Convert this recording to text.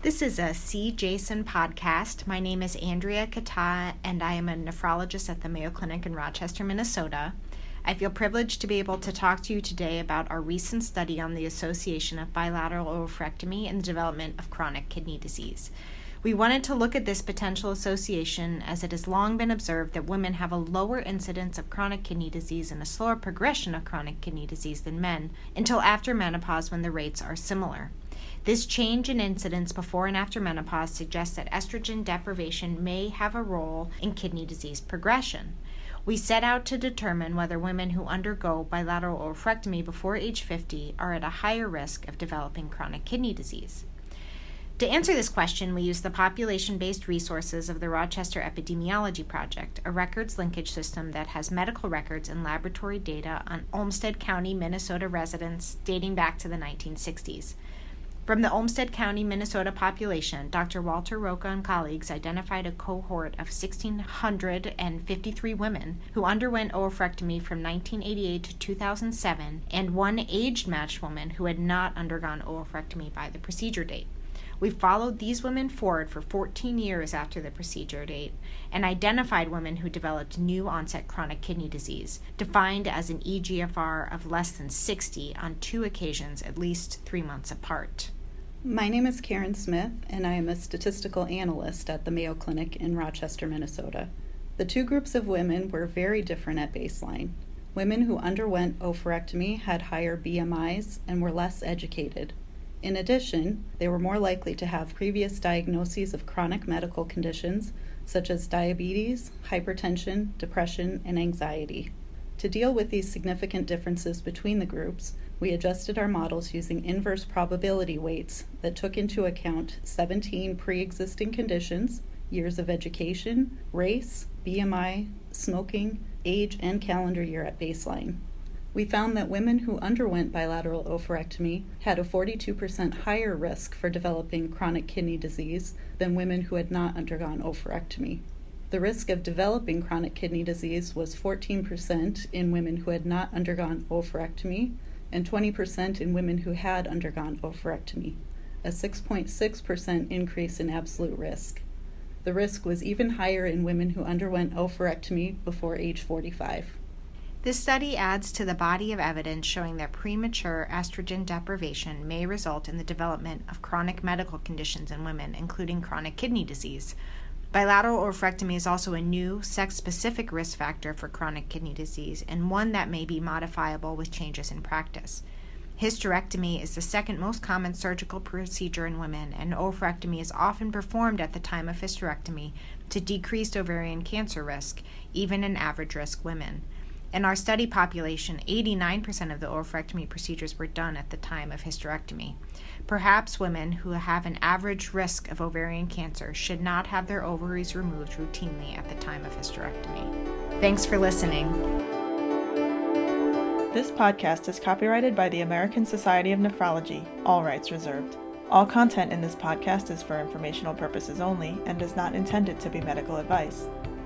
This is a CJASN podcast. My name is Andrea Kattah, and I am a nephrologist at the Mayo Clinic in Rochester, Minnesota. I feel privileged to be able to talk to you today about our recent study on the association of bilateral oophorectomy and the development of chronic kidney disease. We wanted to look at this potential association as it has long been observed that women have a lower incidence of chronic kidney disease and a slower progression of chronic kidney disease than men until after menopause when the rates are similar. This change in incidence before and after menopause suggests that estrogen deprivation may have a role in kidney disease progression. We set out to determine whether women who undergo bilateral oophorectomy before age 50 are at a higher risk of developing chronic kidney disease. To answer this question, we use the population based resources of the Rochester Epidemiology Project, a records linkage system that has medical records and laboratory data on Olmsted County, Minnesota residents dating back to the 1960s. From the Olmsted County, Minnesota population, Dr. Walter Rocca and colleagues identified a cohort of 1,653 women who underwent oophorectomy from 1988 to 2007 and one age matched woman who had not undergone oophorectomy by the procedure date. We followed these women forward for 14 years after the procedure date and identified women who developed new onset chronic kidney disease, defined as an EGFR of less than 60 on two occasions at least three months apart. My name is Karen Smith, and I am a statistical analyst at the Mayo Clinic in Rochester, Minnesota. The two groups of women were very different at baseline. Women who underwent oophorectomy had higher BMIs and were less educated. In addition, they were more likely to have previous diagnoses of chronic medical conditions such as diabetes, hypertension, depression, and anxiety. To deal with these significant differences between the groups, we adjusted our models using inverse probability weights that took into account 17 pre existing conditions, years of education, race, BMI, smoking, age, and calendar year at baseline. We found that women who underwent bilateral oophorectomy had a 42% higher risk for developing chronic kidney disease than women who had not undergone oophorectomy. The risk of developing chronic kidney disease was 14% in women who had not undergone oophorectomy and 20% in women who had undergone oophorectomy, a 6.6% increase in absolute risk. The risk was even higher in women who underwent oophorectomy before age 45. This study adds to the body of evidence showing that premature estrogen deprivation may result in the development of chronic medical conditions in women, including chronic kidney disease, Bilateral oophorectomy is also a new, sex specific risk factor for chronic kidney disease and one that may be modifiable with changes in practice. Hysterectomy is the second most common surgical procedure in women, and oophorectomy is often performed at the time of hysterectomy to decrease ovarian cancer risk, even in average risk women. In our study population, 89% of the oophorectomy procedures were done at the time of hysterectomy. Perhaps women who have an average risk of ovarian cancer should not have their ovaries removed routinely at the time of hysterectomy. Thanks for listening. This podcast is copyrighted by the American Society of Nephrology, all rights reserved. All content in this podcast is for informational purposes only and is not intended to be medical advice.